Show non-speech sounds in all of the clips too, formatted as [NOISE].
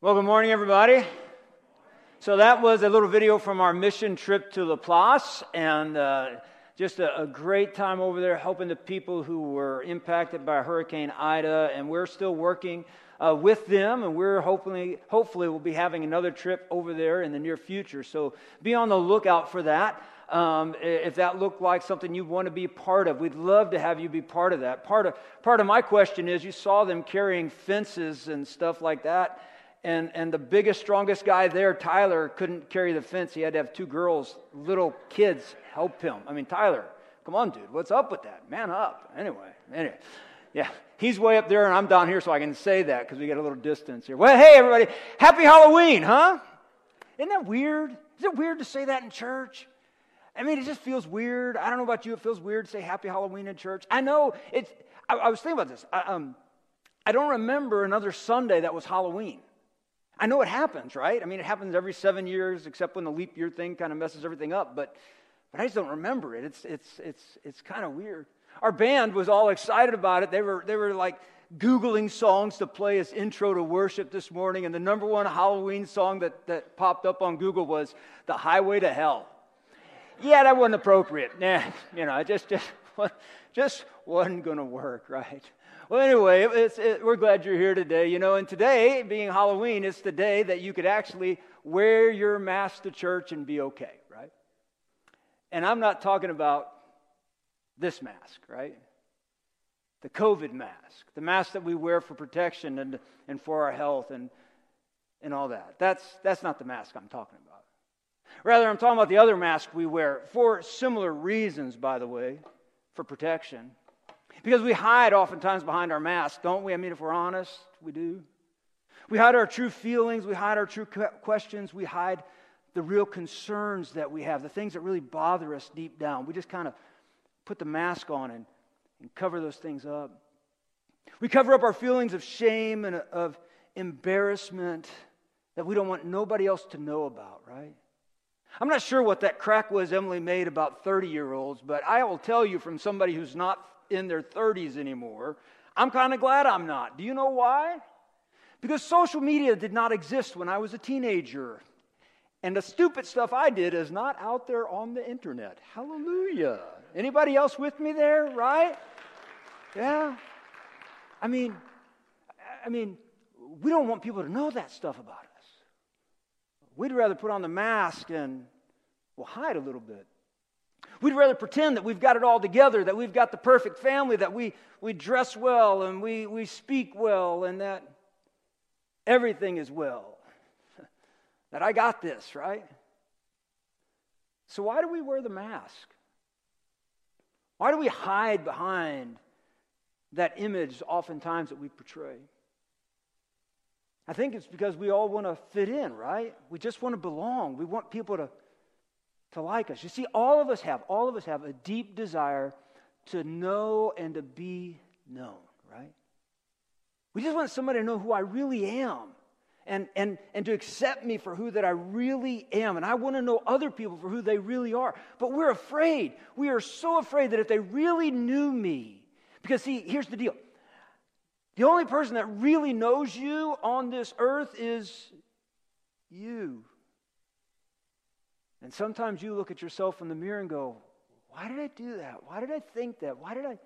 Well, good morning, everybody. So, that was a little video from our mission trip to LaPlace, and uh, just a, a, great time over there helping the people who were impacted by Hurricane Ida. And we're still working uh, with them, and we're hopefully, hopefully, we'll be having another trip over there in the near future. So, be on the lookout for that. Um, if that looked like something you want to be part of, we'd love to have you be part of that. Part of, part of my question is you saw them carrying fences and stuff like that and, and the biggest, strongest guy there, Tyler, couldn't carry the fence. He had to have two girls, little kids, help him. I mean, Tyler, come on, dude, what's up with that? Man up. Anyway, anyway. Yeah, he's way up there and I'm down here, so I can say that because we got a little distance here. Well, hey, everybody, happy Halloween, huh? Isn't that weird? Is it weird to say that in church? I mean, it just feels weird. I don't know about you, it feels weird to say happy Halloween in church. I know it's, I, I was thinking about this. I, um, I don't remember another Sunday that was Halloween. I know it happens, right? I mean, it happens every seven years, except when the leap year thing kind of messes everything up. But, but I just don't remember it. It's, it's, it's, it's kind of weird. Our band was all excited about it. They were, they were like Googling songs to play as intro to worship this morning. And the number one Halloween song that, that popped up on Google was The Highway to Hell. Yeah, that wasn't appropriate. Nah, [LAUGHS] you know, it just, just, [LAUGHS] just wasn't going to work, right? Well, anyway, it, we're glad you're here today. You know, and today, being Halloween, it's the day that you could actually wear your mask to church and be okay, right? And I'm not talking about this mask, right? The COVID mask, the mask that we wear for protection and, and for our health and, and all that. That's, that's not the mask I'm talking about. Rather, I'm talking about the other mask we wear for similar reasons, by the way, for protection. Because we hide oftentimes behind our mask, don't we? I mean, if we're honest, we do. We hide our true feelings, we hide our true questions, we hide the real concerns that we have, the things that really bother us deep down. We just kind of put the mask on and, and cover those things up. We cover up our feelings of shame and of embarrassment that we don't want nobody else to know about, right? I'm not sure what that crack was Emily made about 30 year olds, but I will tell you from somebody who's not in their 30s anymore. I'm kind of glad I'm not. Do you know why? Because social media did not exist when I was a teenager. And the stupid stuff I did is not out there on the internet. Hallelujah. Anybody else with me there, right? Yeah. I mean, I mean, we don't want people to know that stuff about us. We'd rather put on the mask and well hide a little bit. We'd rather pretend that we've got it all together, that we've got the perfect family, that we, we dress well and we, we speak well and that everything is well. [LAUGHS] that I got this, right? So, why do we wear the mask? Why do we hide behind that image oftentimes that we portray? I think it's because we all want to fit in, right? We just want to belong. We want people to to like us. You see, all of us have, all of us have a deep desire to know and to be known, right? We just want somebody to know who I really am and, and, and to accept me for who that I really am. And I want to know other people for who they really are. But we're afraid. We are so afraid that if they really knew me, because see, here's the deal. The only person that really knows you on this earth is you. And sometimes you look at yourself in the mirror and go, why did I do that? Why did I think that? Why did I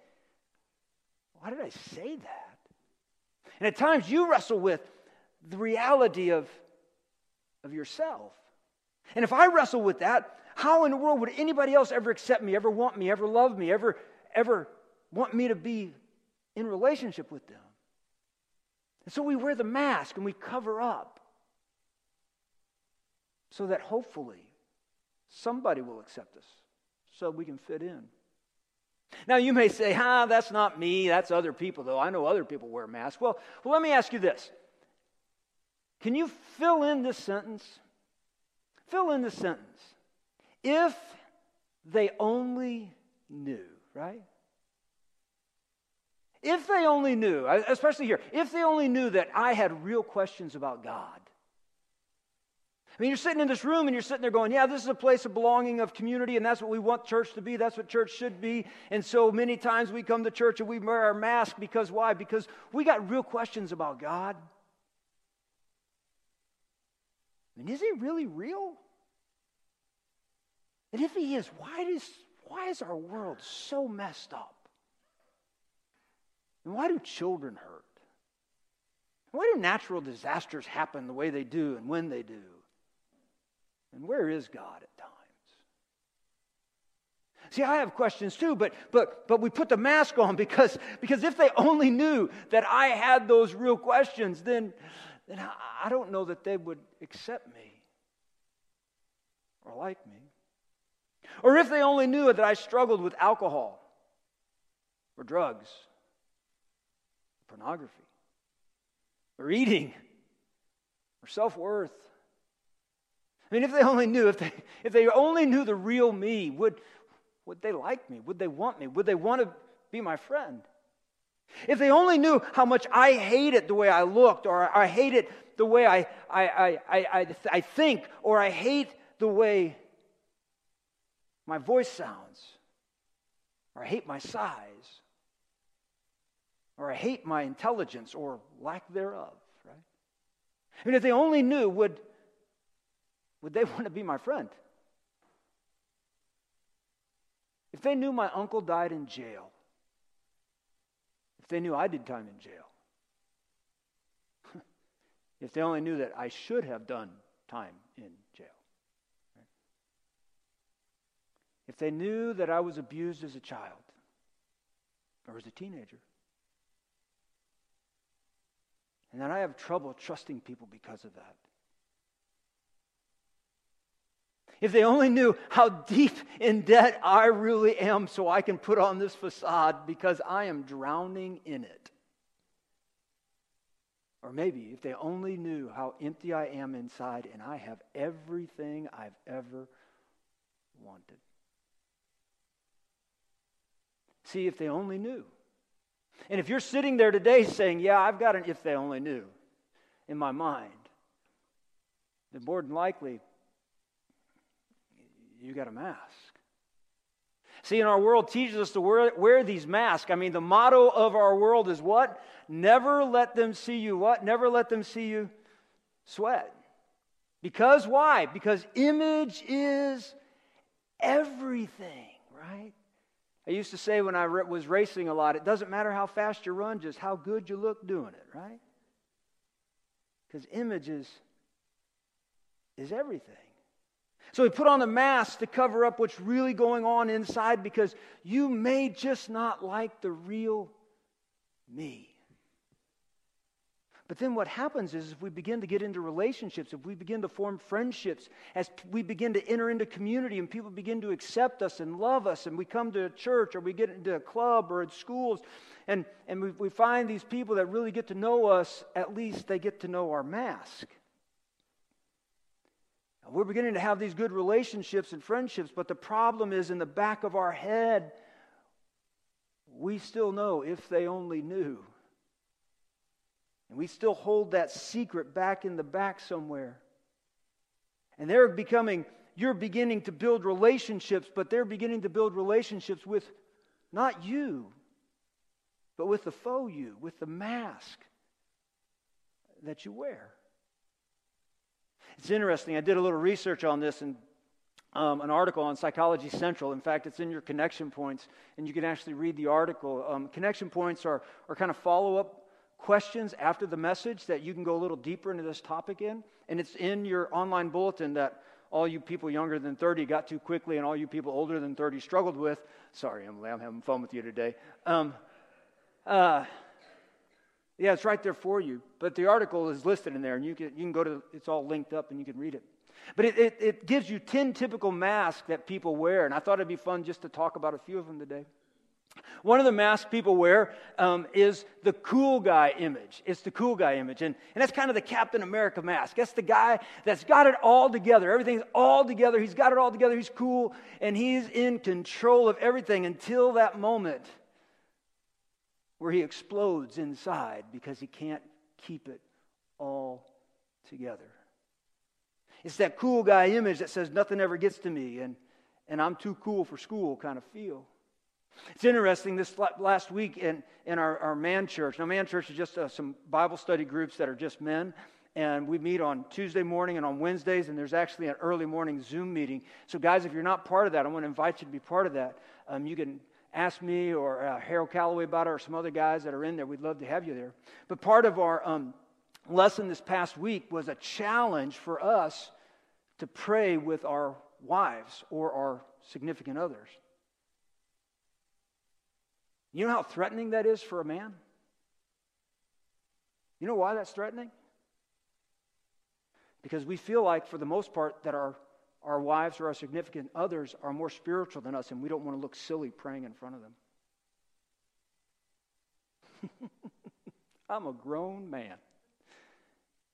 why did I say that? And at times you wrestle with the reality of, of yourself. And if I wrestle with that, how in the world would anybody else ever accept me, ever want me, ever love me, ever ever want me to be in relationship with them? And so we wear the mask and we cover up so that hopefully Somebody will accept us so we can fit in. Now, you may say, ah, that's not me, that's other people, though. I know other people wear masks. Well, well, let me ask you this Can you fill in this sentence? Fill in the sentence. If they only knew, right? If they only knew, especially here, if they only knew that I had real questions about God, I mean, you're sitting in this room and you're sitting there going, Yeah, this is a place of belonging, of community, and that's what we want church to be. That's what church should be. And so many times we come to church and we wear our mask because why? Because we got real questions about God. I mean, is he really real? And if he is, why, does, why is our world so messed up? And why do children hurt? Why do natural disasters happen the way they do and when they do? And where is God at times? See, I have questions too, but but but we put the mask on [LAUGHS] because because if they only knew that I had those real questions, then then I, don't know that they would accept me or like me. Or if they only knew that I struggled with alcohol or drugs, pornography, or eating, or self worth. I mean, if they only knew, if they, [LAUGHS] if they only knew the real me, would, would they like me? Would they want me? Would they want to be my friend? If they only knew how much I hate it the way I looked, or I hate it the way I, I, I, I, I think, or I hate the way my voice sounds, or I hate my size, or I hate my intelligence, or lack thereof, right? I mean, if they only knew, would, would they [LAUGHS] want to be my friend? If they knew my uncle died in jail, if they knew I did time in jail, [LAUGHS] if they only knew that I should have done time in jail, right? if they knew that I was abused as a child or as a teenager, and that I have trouble trusting people because of that. If they only knew how deep in debt I really am, so I can put on this facade because I am drowning in it. Or maybe if they only knew how empty I am inside and I have everything I've ever wanted. See, if they only knew. And if you're sitting there today saying, Yeah, I've got an if they only knew in my mind, then more than likely you got a mask. See, in our world teaches us to wear, wear these masks. I mean, the motto of our world is what? Never let them see you what? Never let them see you sweat. Because why? Because image is everything, right? I used to say when I was racing a lot, it doesn't matter how fast you run, just how good you look doing it, right? Because image is, is everything. So we put on a mask to cover up what's really going on inside because you may just not like the real me. But then what happens is if we begin to get into relationships, if we begin to form friendships, as we begin to enter into community and people begin to accept us and love us, and we come to a church or we get into a club or at schools, and, and we, we find these people that really get to know us, at least they get to know our mask. We're beginning to have these good relationships and friendships, but the problem is in the back of our head, we still know if they only knew. And we still hold that secret back in the back somewhere. And they're becoming, you're beginning to build relationships, but they're beginning to build relationships with not you, but with the faux you, with the mask that you wear. It's interesting. I did a little research on this and um, an article on Psychology Central. In fact, it's in your connection points, and you can actually read the article. Um, connection points are, are kind of follow up questions after the message that you can go a little deeper into this topic in. And it's in your online bulletin that all you people younger than 30 got too quickly and all you people older than 30 struggled with. Sorry, Emily, I'm having fun with you today. Um, uh, yeah, it's right there for you. But the article is listed in there, and you can, you can go to it's all linked up and you can read it. But it, it, it gives you 10 typical masks that people wear, and I thought it'd be fun just to talk about a few of them today. One of the masks people wear um, is the cool guy image. It's the cool guy image. And, and that's kind of the Captain America mask. That's the guy that's got it all together. Everything's all together. He's got it all together. He's cool. And he's in control of everything until that moment where he explodes inside because he can't keep it all together. It's that cool guy image that says nothing ever gets to me and, and I'm too cool for school kind of feel. It's interesting, this last week in, in our, our man church, now man church is just uh, some Bible study groups that are just men, and we meet on Tuesday morning and on Wednesdays, and there's actually an early morning Zoom meeting. So, guys, if you're not part of that, I want to invite you to be part of that. Um, you can ask me or uh, Harold Calloway about it or some other guys that are in there. We'd love to have you there. But part of our um, lesson this past week was a challenge for us to pray with our wives or our significant others. You know how threatening that is for a man? You know why that's threatening? Because we feel like, for the most part, that our, our wives or our significant others are more spiritual than us, and we don't want to look silly praying in front of them. [LAUGHS] I'm a grown man,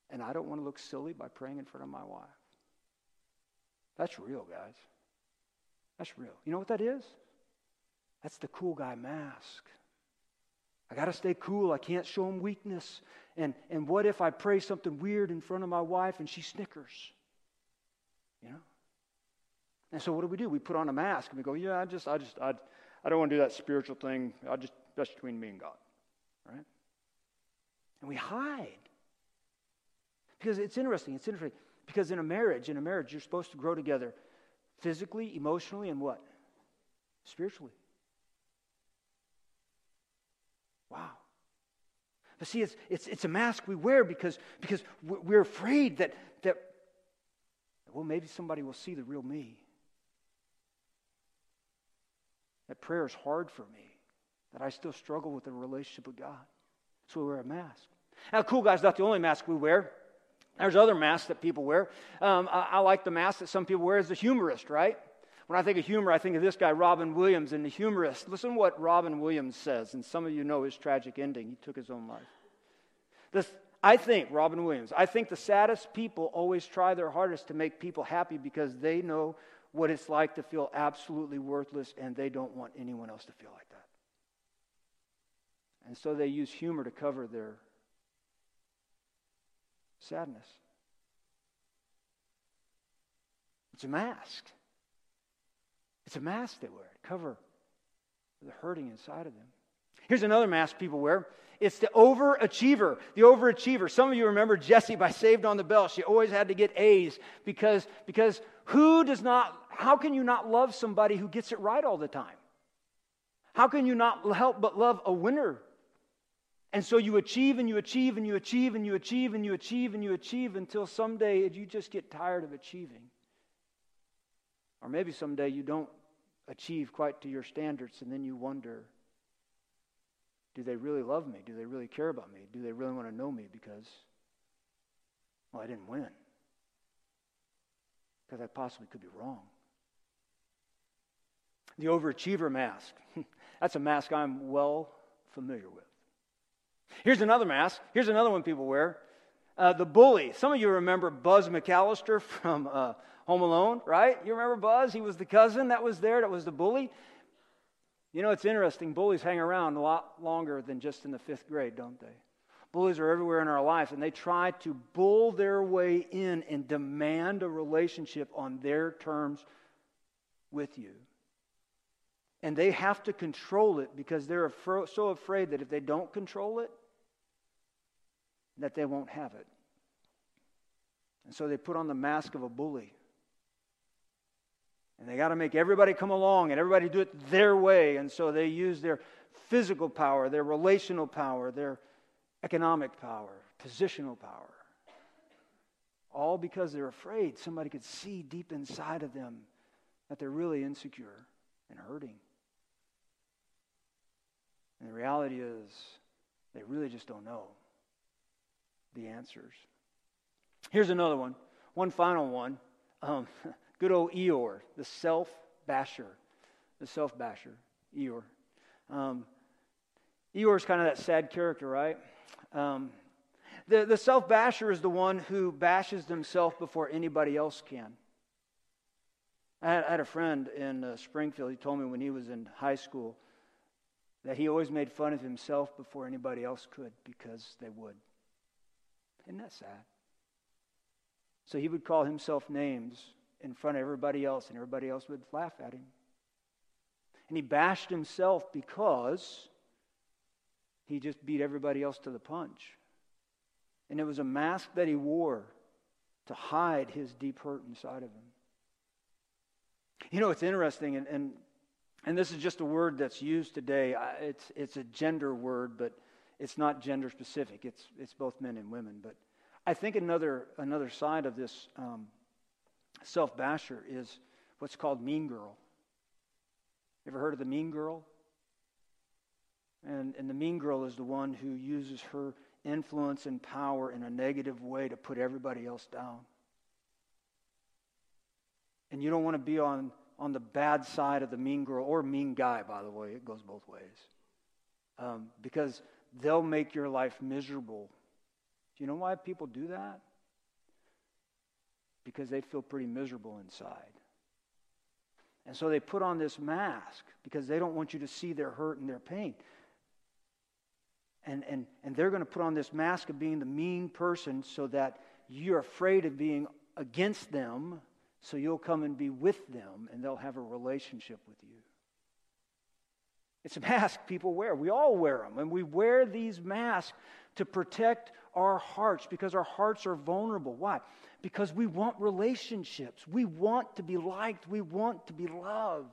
and I don't want to look silly by praying in front of my wife. That's real, guys. That's real. You know what that is? That's the cool guy mask. I got to stay cool. I can't show him weakness. And, and what if I pray something weird in front of my wife and she snickers? You know? And so what do we do? We put on a mask and we go, yeah, I just, I just, I, I don't want to do that spiritual thing. I just, that's between me and God. Right? And we hide. Because it's interesting. It's interesting. Because in a marriage, in a marriage, you're supposed to grow together physically, emotionally, and what? Spiritually. Wow. But see, it's, it's, it's a mask we wear because, because we're afraid that, that, well, maybe somebody will see the real me. That prayer is hard for me, that I still struggle with the relationship with God. So we wear a mask. Now, cool guy's not the only mask we wear. There's other masks that people wear. Um, I, I, like the mask that some people wear as a humorist, right? When I think of humor, I think of this guy, Robin Williams, and the humorist. Listen to what Robin Williams says, and some of you know his tragic ending. He took his own life. This, I think, Robin Williams, I think the saddest people always try their hardest to make people happy because they know what it's like to feel absolutely worthless and they don't want anyone else to feel like that. And so they use humor to cover their sadness. It's a mask. It's a mask they wear to cover the hurting inside of them. Here's another mask people wear. It's the overachiever. The overachiever. Some of you remember Jessie by Saved on the Bell. She always had to get A's because, because who does not, how can you not love somebody who gets it right all the time? How can you not help but love a winner? And so you achieve and you achieve and you achieve and you achieve and you achieve and you achieve until someday you just get tired of achieving. Or maybe someday you don't achieve quite to your standards, and then you wonder do they really love me? Do they really care about me? Do they really want to know me because, well, I didn't win? Because I possibly could be wrong. The overachiever mask. [LAUGHS] That's a mask I'm well familiar with. Here's another mask. Here's another one people wear. Uh, the bully. Some of you remember Buzz McAllister [LAUGHS] from uh, Home Alone, right? You remember Buzz? He was the cousin that was there, that was the bully. You know, it's interesting. Bullies hang around a lot longer than just in the fifth grade, don't they? Bullies are everywhere in our lives, and they try to bull their way in and demand a relationship on their terms with you. And they have to control it because they're so afraid that if they don't control it, that they won't have it. And so they put on the mask of a bully. And they got to make everybody come along and everybody do it their way. And so they use their physical power, their relational power, their economic power, positional power. All because they're afraid somebody could see deep inside of them that they're really insecure and hurting. And the reality is, they really just don't know the answers. Here's another one, one final one. Um, [LAUGHS] Good old Eeyore, the self basher. The self basher, Eeyore. Um, Eeyore's kind of that sad character, right? Um, the the self basher is the one who bashes himself before anybody else can. I had, I had a friend in uh, Springfield. He told me when he was in high school that he always made fun of himself before anybody else could because they would. Isn't that sad? So he would call himself names in front of everybody else, and everybody else would laugh at him. And he bashed himself because he just beat everybody else to the punch. And it was a mask that he wore to hide his deep hurt inside of him. You know, it's interesting, and, and, and this is just a word that's used today. It's, it's a gender word, but it's not gender specific. It's, it's both men and women. But I think another, another side of this um, self basher is what's called mean girl. Ever heard of the mean girl? And, and the mean girl is the one who uses her influence and power in a negative way to put everybody else down. And you don't want to be on, on the bad side of the mean girl or mean guy, by the way. It goes both ways. Um, because they'll make your life miserable. Do you know why people do that? Because they feel pretty miserable inside. And so they put on this mask because they don't want you to see their hurt and their pain. And, and, and they're going to put on this mask of being the mean person so that you're afraid of being against them, so you'll come and be with them and they'll have a relationship with you. It's a mask people wear. We all wear them. And we wear these masks to protect our hearts because our hearts are vulnerable. Why? Because we want relationships. We want to be liked. We want to be loved.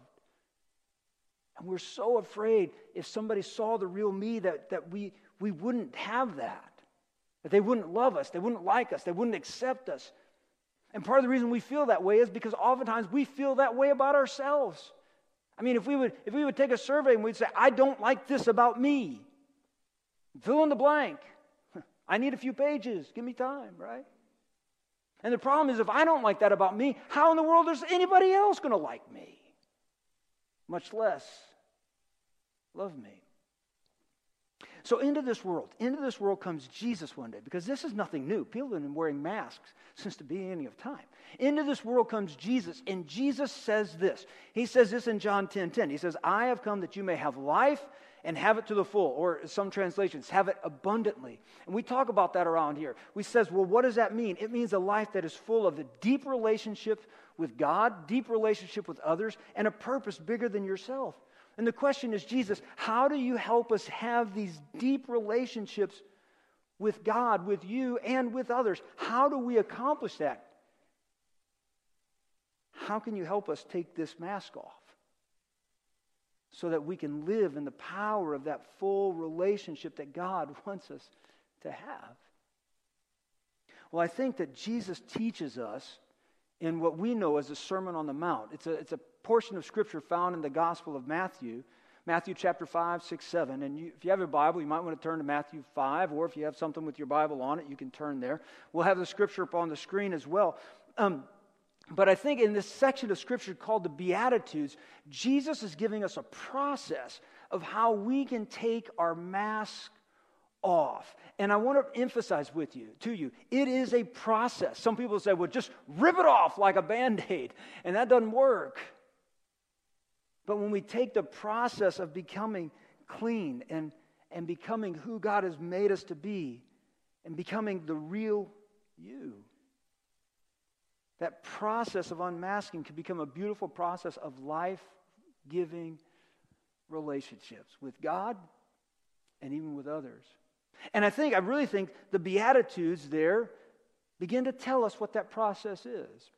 And we're so afraid if somebody saw the real me that, that we, we wouldn't have that. That they wouldn't love us, they wouldn't like us, they wouldn't accept us. And part of the reason we feel that way is because oftentimes we feel that way about ourselves. I mean, if we would, if we would take a survey and we'd say, I don't like this about me, fill in the blank. I need a few pages. Give me time, right? And the problem is, if I don't like that about me, how in the world is anybody else going to like me? Much less love me. So, into this world, into this world comes Jesus one day, because this is nothing new. People have been wearing masks since the beginning of time. Into this world comes Jesus, and Jesus says this. He says this in John 10 10. He says, I have come that you may have life and have it to the full, or some translations, have it abundantly. And we talk about that around here. We says, well, what does that mean? It means a life that is full of a deep relationship with God, deep relationship with others, and a purpose bigger than yourself. And the question is, Jesus, how do you help us have these deep relationships with God, with you, and with others? How do we accomplish that? How can you help us take this mask off so that we can live in the power of that full relationship that God [LAUGHS] wants us to have? Well, I think that Jesus teaches us in what we know as the Sermon on the Mount. It's a, it's a portion of Scripture found in the Gospel of Matthew, Matthew chapter 5, 6, 7. And you, if you have a Bible, you might want to turn to Matthew 5, or if you have something with your Bible on it, you can turn there. We'll have the Scripture up on the screen as well. Um, but I think in this section of Scripture called the Beatitudes, Jesus is giving us a process of how we can take our mask off. And I want to emphasize with you, to you, it is a process. Some people say, well, just rip it off like a band aid. And that doesn't work. But when we take the process of becoming clean and, and becoming who God has made us to be and becoming the real you, that process of unmasking can become a beautiful process of life giving relationships with God and even with others. And I think, I really think the Beatitudes there begin to tell us what that process is.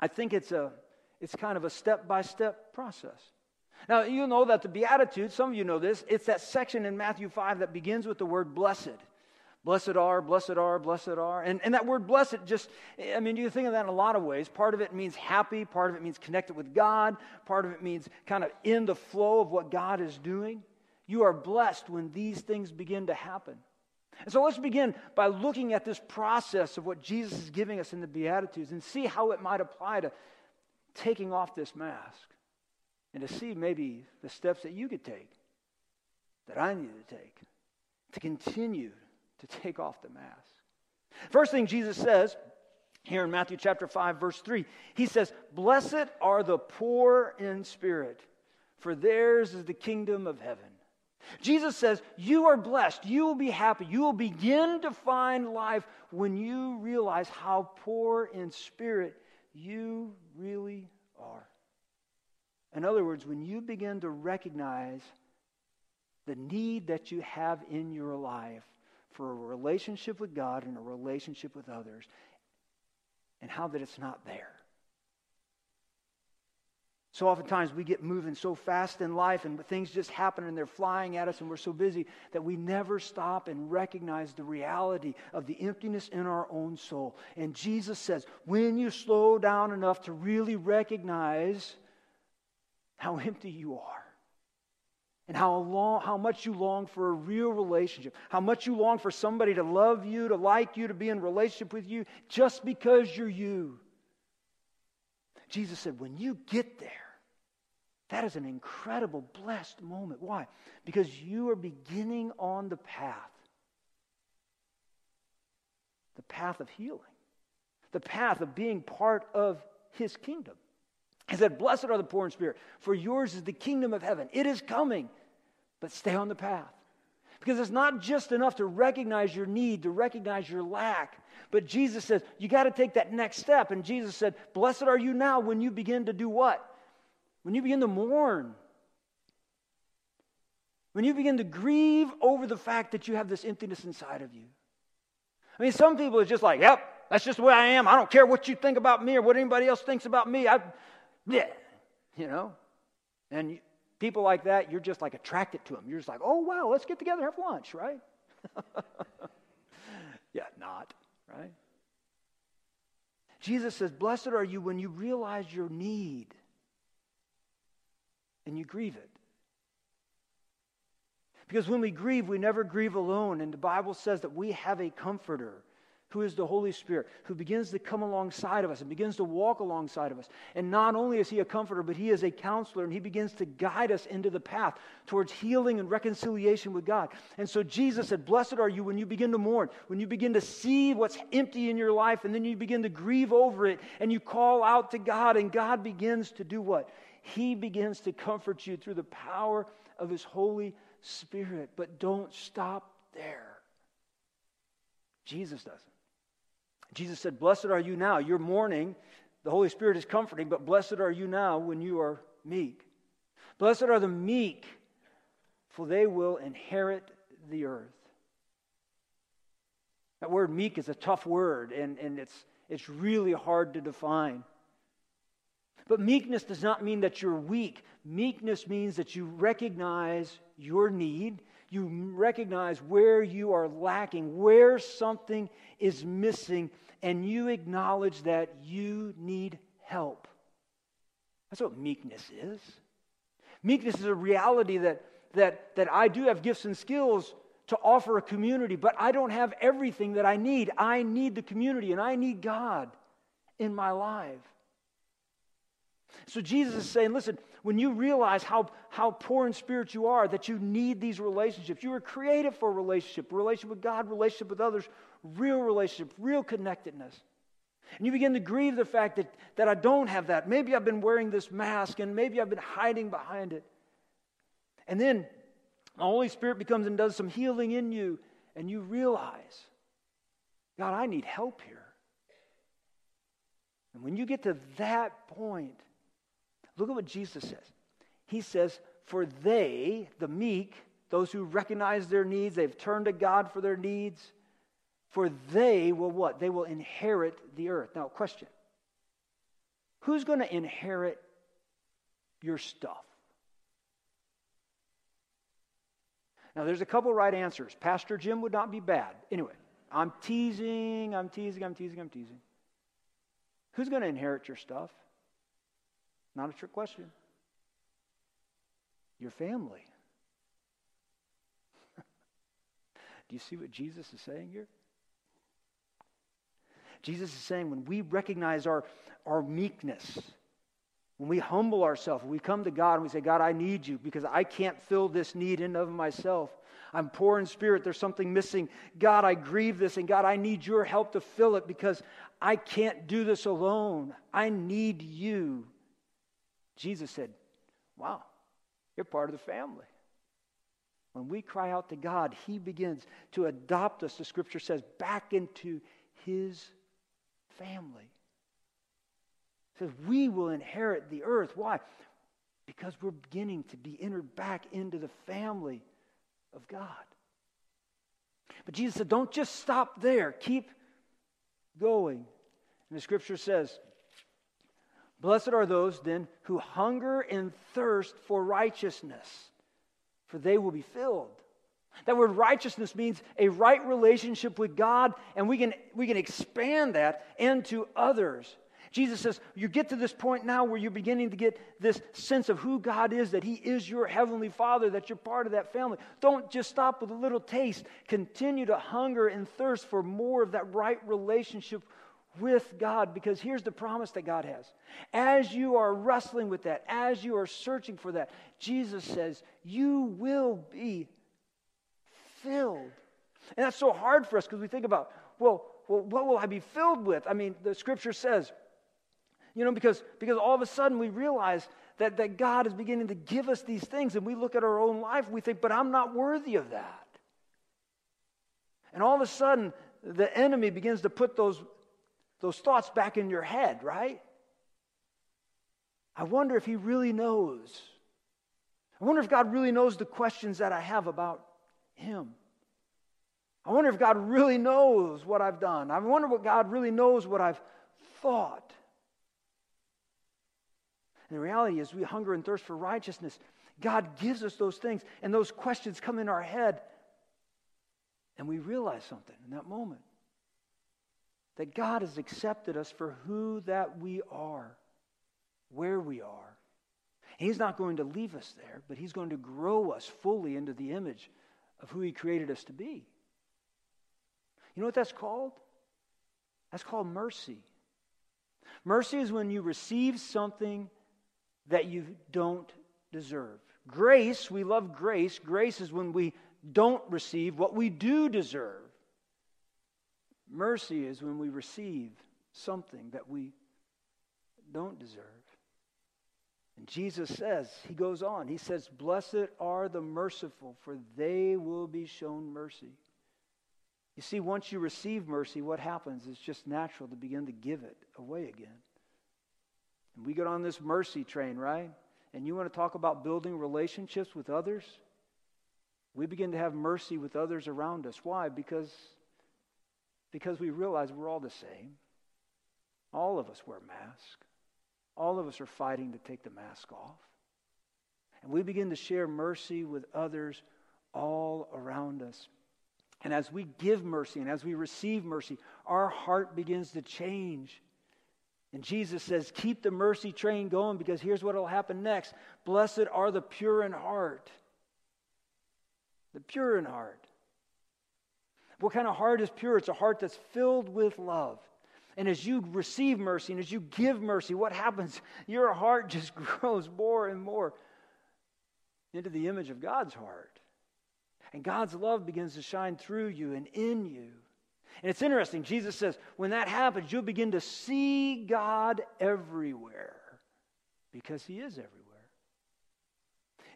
I think it's, a, it's kind of a step by step process. Now, you know that the Beatitudes, some of you know this, it's that section in Matthew 5 that begins with the word blessed. Blessed are, blessed are, blessed are. And, and that word blessed just, I mean, you think of that in a lot of ways. Part of it means happy, part of it means connected with God, part of it means kind of in the flow of what God is doing. You are blessed when these things begin to happen. And so let's begin by looking at this process of what Jesus is giving us in the Beatitudes and see how it might apply to taking off this mask and to see maybe the steps that you could take, that I need to take, to continue to take off the mask. First thing Jesus says here in Matthew chapter 5, verse 3, he says, Blessed are the poor in spirit, for theirs is the kingdom of heaven. Jesus says, You are blessed. You will be happy. You will begin to find life when you realize how poor in spirit you really are. In other words, when you begin to recognize the need that you have in your life for a relationship with God and a relationship with others, and how that it's not there. So oftentimes we get moving so fast in life and things just happen and they're flying at us and we're so busy that we never stop and recognize the reality of the emptiness in our own soul. And Jesus says, when you slow down enough to really recognize how empty you are and how, long, how much you long for a real relationship, how much you long for somebody to love you, to like you, to be in relationship with you just because you're you Jesus said, when you get there, that is an incredible, blessed moment. Why? Because you are beginning on the path the path of healing, the path of being part of his kingdom. He said, Blessed are the poor in spirit, for yours is the kingdom of heaven. It is coming, but stay on the path. Because it's not just enough to recognize your need, to recognize your lack. But Jesus says, you got to take that next step. And Jesus said, Blessed are you now when you begin to do what? When you begin to mourn. When you begin to grieve over the fact that you have this emptiness inside of you. I mean, some people are just like, yep, that's just the way I am. I don't care what you think about me or what anybody else thinks about me. I, yeah, you know. And people like that, you're just like attracted to them. You're just like, oh, wow, let's get together, have lunch, right? [LAUGHS] yeah, not, right? Jesus says, Blessed are you when you realize your need and you grieve it. Because when we grieve, we never grieve alone. And the Bible says that we have a comforter who is the Holy Spirit, who begins to come alongside of us and begins to walk alongside of us. And not only is he a comforter, but he is a counselor, and he begins to guide us into the path towards healing and reconciliation with God. And so Jesus said, Blessed are you when you begin to mourn, when you begin to see what's empty in your life, and then you begin to grieve over it, and you call out to God, and God begins to do what? He begins to comfort you through the power of his Holy Spirit. But don't stop there. Jesus doesn't. Jesus said, Blessed are you now. You're mourning. The Holy Spirit is comforting, but blessed are you now when you are meek. Blessed are the meek, for they will inherit the earth. That word meek is a tough word, and, and it's, it's really hard to define. But meekness does not mean that you're weak. Meekness means that you recognize your need, you recognize where you are lacking, where something is missing, and you acknowledge that you need help. That's what meekness is. Meekness is a reality that, that, that I do have gifts and skills to offer a community, but I don't have everything that I need. I need the community and I need God in my life. So Jesus is saying, listen, when you realize how, how poor in spirit you are, that you need these relationships, you were created for a relationship, relationship with God, relationship with others, real relationship, real connectedness. And you begin to grieve the fact that, that I don't have that. Maybe I've been wearing this mask and maybe I've been hiding behind it. And then the Holy Spirit becomes and does some healing in you, and you realize, God, I need help here. And when you get to that point, Look at what Jesus says. He says, For they, the meek, those who recognize their needs, they've turned to God for their needs, for they will what? They will inherit the earth. Now, question Who's going to inherit your stuff? Now, there's a couple right answers. Pastor Jim would not be bad. Anyway, I'm teasing, I'm teasing, I'm teasing, I'm teasing. Who's going to inherit your stuff? Not a trick question. Your family. [LAUGHS] Do you see what Jesus is saying here? Jesus is saying when we recognize our, our meekness, when we humble ourselves, we come to God and we say, God, I need you because I can't fill this need in of myself. I'm poor in spirit. There's something missing. God, I grieve this, and God, I need your help to fill it because I can't do this alone. I need you. Jesus said, Wow, you're part of the family. When we cry out to God, He begins to adopt us, the scripture says, back into His family. It says, We will inherit the earth. Why? Because we're beginning to be entered back into the family of God. But Jesus said, don't just stop there. Keep going. And the scripture says, Blessed are those then who hunger and thirst for righteousness, for they will be filled. That word righteousness means a right relationship with God, and we can, we can expand that into others. Jesus says, You get to this point now where you're beginning to get this sense of who God is, that He is your heavenly Father, that you're part of that family. Don't just stop with a little taste. Continue to hunger and thirst for more of that right relationship with God because here's the promise that God has. As you are wrestling with that, as you are searching for that, Jesus says, You will be filled. And that's so hard for us because we think about, well, well, what will I be filled with? I mean, the scripture says, you know, because, because all of a sudden we realize that, that God is beginning to give us these things, and we look at our own life, we think, but I'm not worthy of that. And all of a sudden, the enemy begins to put those, those thoughts back in your head, right? I wonder if he really knows. I wonder if God really knows the questions that I have about him. I wonder if God really knows what I've done. I wonder what God really knows what I've thought. And the reality is, we hunger and thirst for righteousness. God gives us those things, and those questions come in our head. And we realize something in that moment that God has accepted us for who that we are, where we are. He's not going to leave us there, but He's going to grow us fully into the image of who He created us to be. You know what that's called? That's called mercy. Mercy is when you receive something that you don't deserve. Grace, we love grace. Grace is when we don't receive what we do deserve. Mercy is when we receive something that we don't deserve. And Jesus says, He goes on, He says, Blessed are the merciful, for they will be shown mercy. You see, once you receive mercy, what happens? It's just natural to begin to give it away again. And we get on this mercy train, right? And you want to talk about building relationships with others? We begin to have mercy with others around us. Why? Because, because we realize we're all the same. All of us wear masks. All of us are fighting to take the mask off. And we begin to share mercy with others all around us. And as we give mercy and as we receive mercy, our heart begins to change. And Jesus says, Keep the mercy train going because here's what will happen next. Blessed are the pure in heart. The pure in heart. What kind of heart is pure? It's a heart that's filled with love. And as you receive mercy and as you give mercy, what happens? [LAUGHS] Your heart just [LAUGHS] grows more and more into the image of God's heart. And God's love begins to shine through you and in you. And it's interesting. Jesus says, when that happens, you'll begin to see God everywhere because He is everywhere.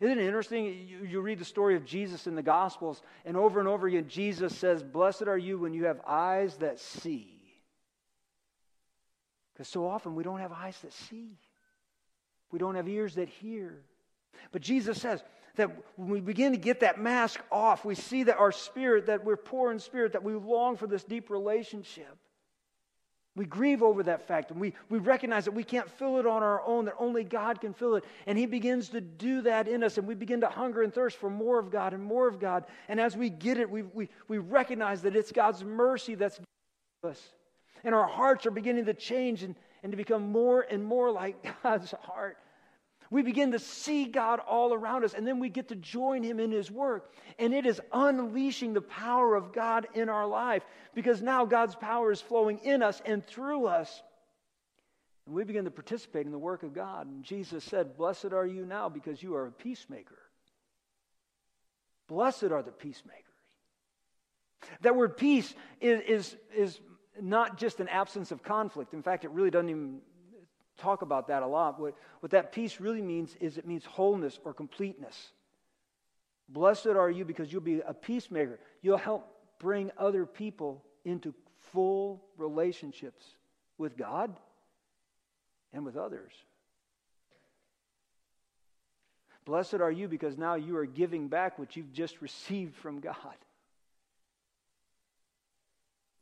Isn't it interesting? You, you, read the story of Jesus in the Gospels, and over and over again, Jesus says, Blessed are you when you have eyes that see. Because so often we don't have eyes that see, we don't have ears that hear. But Jesus says, that when we begin to get that mask off, we see that our spirit, that we're poor in spirit, that we long for this deep relationship. We grieve over that fact and we, we recognize that we can't fill it on our own, that only God can fill it. And He begins to do that in us, and we begin to hunger and thirst for more of God and more of God. And as we get it, we, we, we recognize that it's God's mercy that's us. And our hearts are beginning to change and, and to become more and more like [LAUGHS] God's heart. We begin to see God all around us, and then we get to join Him in His work. And it is unleashing the power of God in our life because now God's power is flowing in us and through us. And we begin to participate in the work of God. And Jesus said, Blessed are you now because you are a peacemaker. Blessed are the peacemakers. That word peace is, is, is not just an absence of conflict. In fact, it really doesn't even talk about that a lot. What, what that peace really means is it means wholeness or completeness. Blessed are you because you'll be a peacemaker. You'll help bring other people into full relationships with God and with others. Blessed are you because now you are giving back what you've just received from God.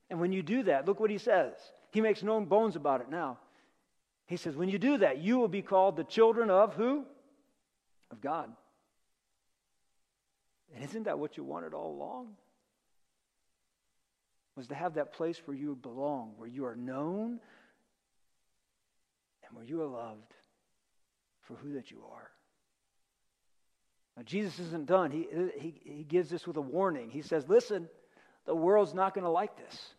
And when you do that, look what he says. He makes no bones about it now. He says, when you do that, you will be called the children of who? Of God. And isn't that what you wanted all along? Was to have that place where you belong, where you are known, and where you are loved for who that you are. Now, Jesus isn't done. He, he, he gives this with a warning. He says, Listen, the world's not going to like this.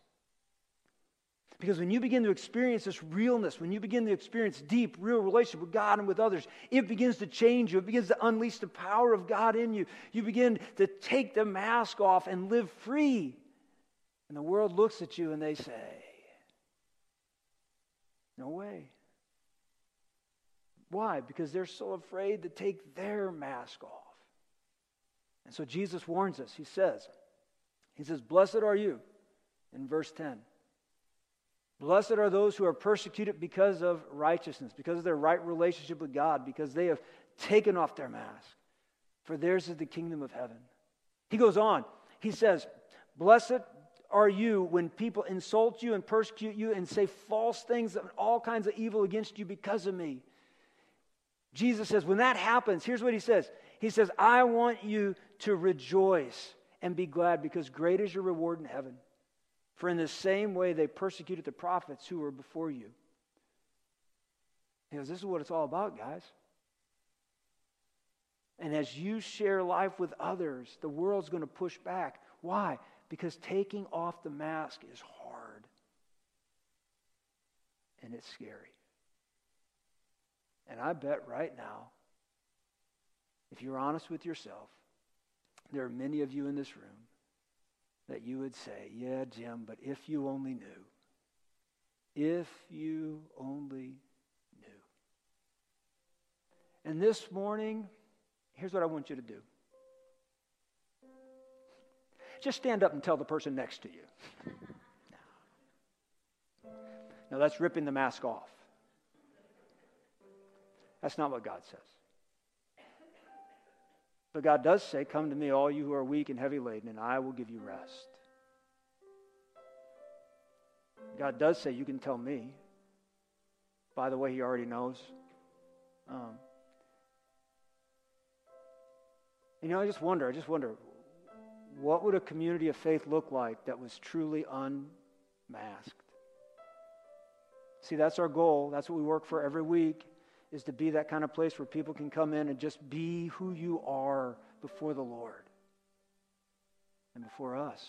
Because when you begin to experience this realness, when you begin to experience deep, real relationship with God and with others, it begins to change you. It begins to unleash the power of God in you. You begin to take the mask off and live free. And the world looks at you and they say, No way. Why? Because they're so afraid to take their mask off. And so Jesus warns us. He says, He says, Blessed are you, in verse 10. Blessed are those who are persecuted because of righteousness, because of their right relationship with God, because they have taken off their mask. For theirs is the kingdom of heaven. He goes on. He says, Blessed are you when people insult you and persecute you and say false things and all kinds of evil against you because of me. Jesus says, when that happens, here's what he says He says, I want you to rejoice and be glad because great is your reward in heaven. For in the same way they persecuted the prophets who were before you. He goes, This is what it's all about, guys. And as you share life with others, the world's going to push back. Why? Because taking off the mask is hard and it's scary. And I bet right now, if you're honest with yourself, there are many of you in this room that you would say, Yeah, Jim, but if you only knew. If you only knew. And this morning, here's what I want you to do just stand up and tell the person next to you. No, that's ripping the mask off. That's not what God says. But God does say, Come to me, all you who are weak and heavy laden, and I will give you rest. God does say, You can tell me. By the way, He already knows. Um, you know, I just wonder, I just wonder, what would a community of faith look like that was truly unmasked? See, that's our goal. That's what we work for every week is to be that kind of place where people can come in and just be who you are before the Lord and before us.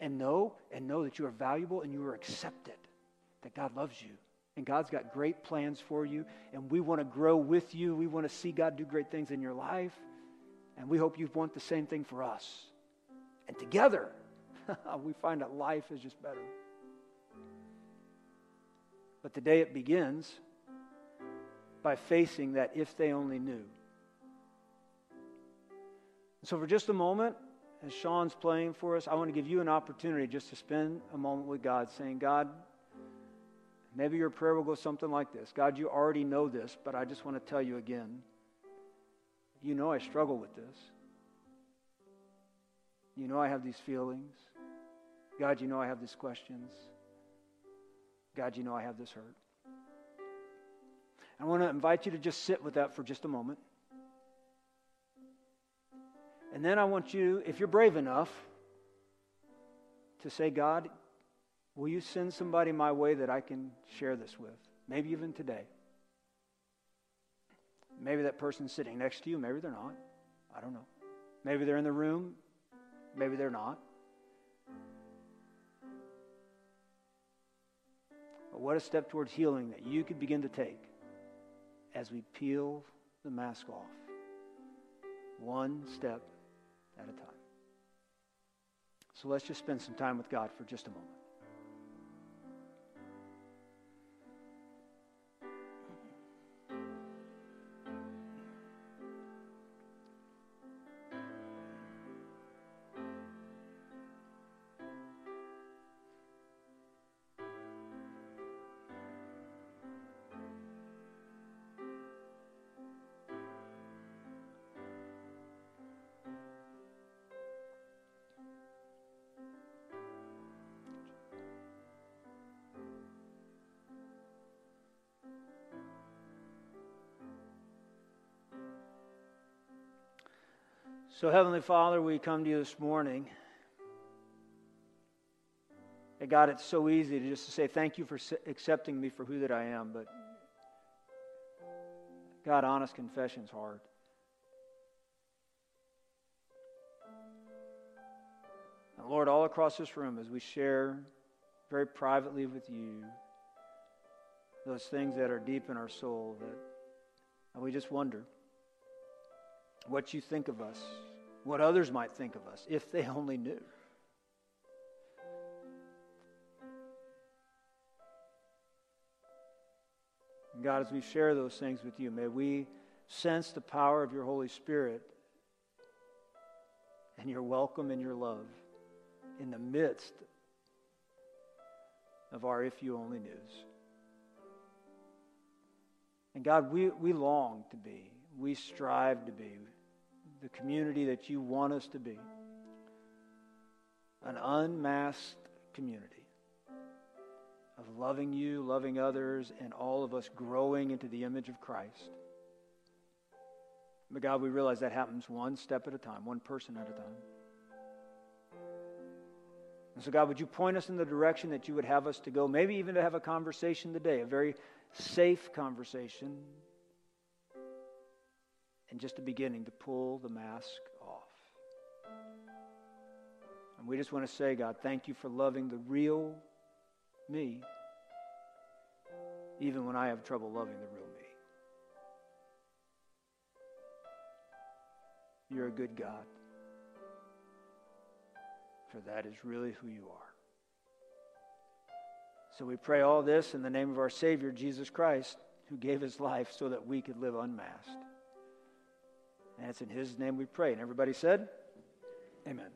And know and know that you are valuable and you are accepted, that God loves you. And God's got great plans for you, and we want to grow with you. We want to see God do great things in your life, and we hope you want the same thing for us. And together, [LAUGHS] we find that life is just better. But the day it begins, by facing that if they only knew. So, for just a moment, as Sean's playing for us, I want to give you an opportunity just to spend a moment with God, saying, God, maybe your prayer will go something like this God, you already know this, but I just want to tell you again. You know I struggle with this. You know I have these feelings. God, you know I have these questions. God, you know I have this hurt. I want to invite you to just sit with that for just a moment. And then I want you, if you're brave enough, to say, God, will you send somebody my way that I can share this with? Maybe even today. Maybe that person's sitting next to you, maybe they're not. I don't know. Maybe they're in the room, maybe they're not. But what a step towards healing that you could begin to take as we peel the mask off, one step at a time. So let's just spend some time with God for just a moment. So, Heavenly Father, we come to you this morning. And God, it's so easy to just to say thank you for accepting me for who that I am, but God, honest confession is hard. And Lord, all across this room, as we share very privately with you those things that are deep in our soul, that and we just wonder what you think of us, what others might think of us, if they [LAUGHS] only knew. God, as we share those things with you, may we sense the power of your Holy Spirit and your welcome and your love in the midst of our if you only news. And God, we, we long to be, we strive to be the community that you want us to be an unmasked community of loving you, loving others, and all of us growing into the image of Christ. But God, we realize that happens one step at a time, one person at a time. And so, God, would you point us in the direction that you would have us to go? Maybe even to have a conversation today, a very safe conversation, and just a beginning to pull the mask off. And we just want to say, God, thank you for loving the real me, even when I have trouble loving the real me. You're a good God for that is really who you are. So we pray all this in the name of our Savior, Jesus Christ, who gave his life so that we could live unmasked. And it's in his name we pray. And everybody said, Amen.